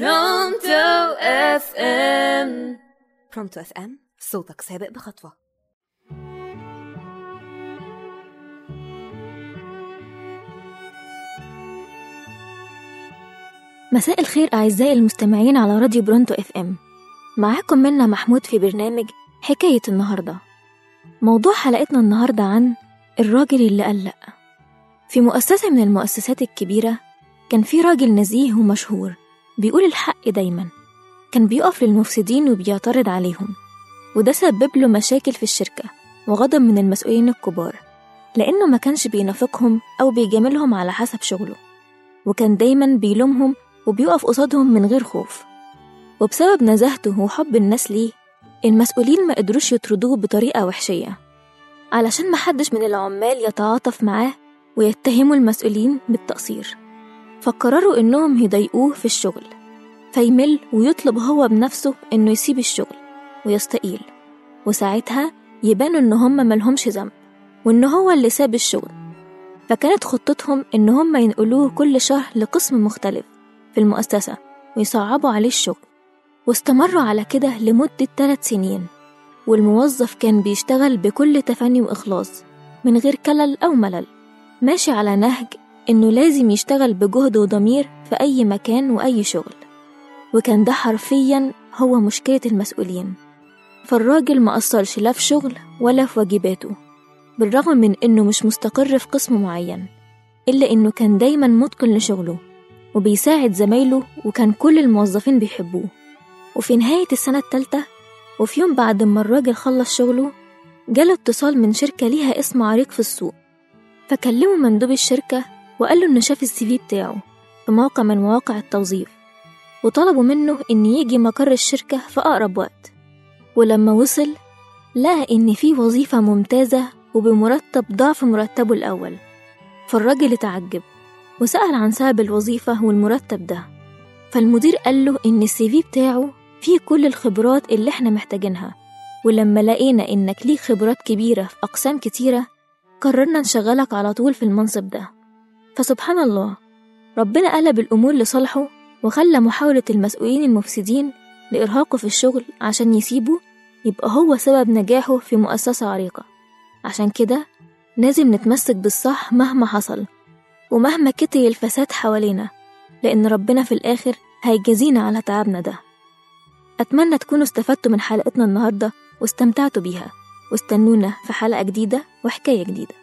برونتو FM برونتو FM صوتك سابق بخطوة. مساء الخير أعزائي المستمعين على راديو برونتو FM معاكم منا محمود في برنامج حكاية النهاردة. موضوع حلقتنا النهاردة عن الراجل اللي قال لأ في مؤسسة من المؤسسات الكبيرة كان في راجل نزيه ومشهور. بيقول الحق دايما. كان بيقف للمفسدين وبيعترض عليهم. وده سبب له مشاكل في الشركة وغضب من المسؤولين الكبار. لأنه ما كانش بينافقهم أو بيجاملهم على حسب شغله. وكان دايما بيلومهم وبيقف قصادهم من غير خوف. وبسبب نزاهته وحب الناس ليه المسؤولين ما قدروش يطردوه بطريقة وحشية. علشان محدش من العمال يتعاطف معاه ويتهموا المسؤولين بالتقصير. فقرروا إنهم يضايقوه في الشغل فيمل ويطلب هو بنفسه إنه يسيب الشغل ويستقيل وساعتها يبانوا إن هم ملهمش ذنب وإن هو اللي ساب الشغل. فكانت خطتهم إن هم ينقلوه كل شهر لقسم مختلف في المؤسسة ويصعبوا عليه الشغل واستمروا على كده لمدة ثلاث سنين والموظف كان بيشتغل بكل تفاني وإخلاص من غير كلل أو ملل ماشي على نهج إنه لازم يشتغل بجهد وضمير في أي مكان وأي شغل. وكان ده حرفيا هو مشكلة المسؤولين. فالراجل ما قصرش لا في شغل ولا في واجباته بالرغم من إنه مش مستقر في قسم معين إلا إنه كان دايما متقن لشغله وبيساعد زمايله وكان كل الموظفين بيحبوه. وفي نهاية السنة التالتة وفي يوم بعد ما الراجل خلص شغله جاله اتصال من شركة ليها اسم عريق في السوق. فكلمه مندوب الشركة وقال له إنه شاف السي في بتاعه في موقع من مواقع التوظيف وطلبوا منه إن يجي مقر الشركة في أقرب وقت. ولما وصل لقى إن في وظيفة ممتازة وبمرتب ضعف مرتبه الأول. فالراجل اتعجب وسأل عن سبب الوظيفة والمرتب ده. فالمدير قال له إن السي في بتاعه فيه كل الخبرات اللي إحنا محتاجينها. ولما لقينا إنك ليك خبرات كبيرة في أقسام كتيرة قررنا نشغلك على طول في المنصب ده. فسبحان الله ربنا قلب الأمور لصالحه وخلى محاولة المسؤولين المفسدين لإرهاقه في الشغل عشان يسيبه يبقى هو سبب نجاحه في مؤسسة عريقة. عشان كده لازم نتمسك بالصح مهما حصل ومهما كتر الفساد حوالينا لأن ربنا في الآخر هيجازينا على تعبنا ده. أتمنى تكونوا استفدتوا من حلقتنا النهاردة واستمتعتوا بيها. واستنونا في حلقة جديدة وحكاية جديدة.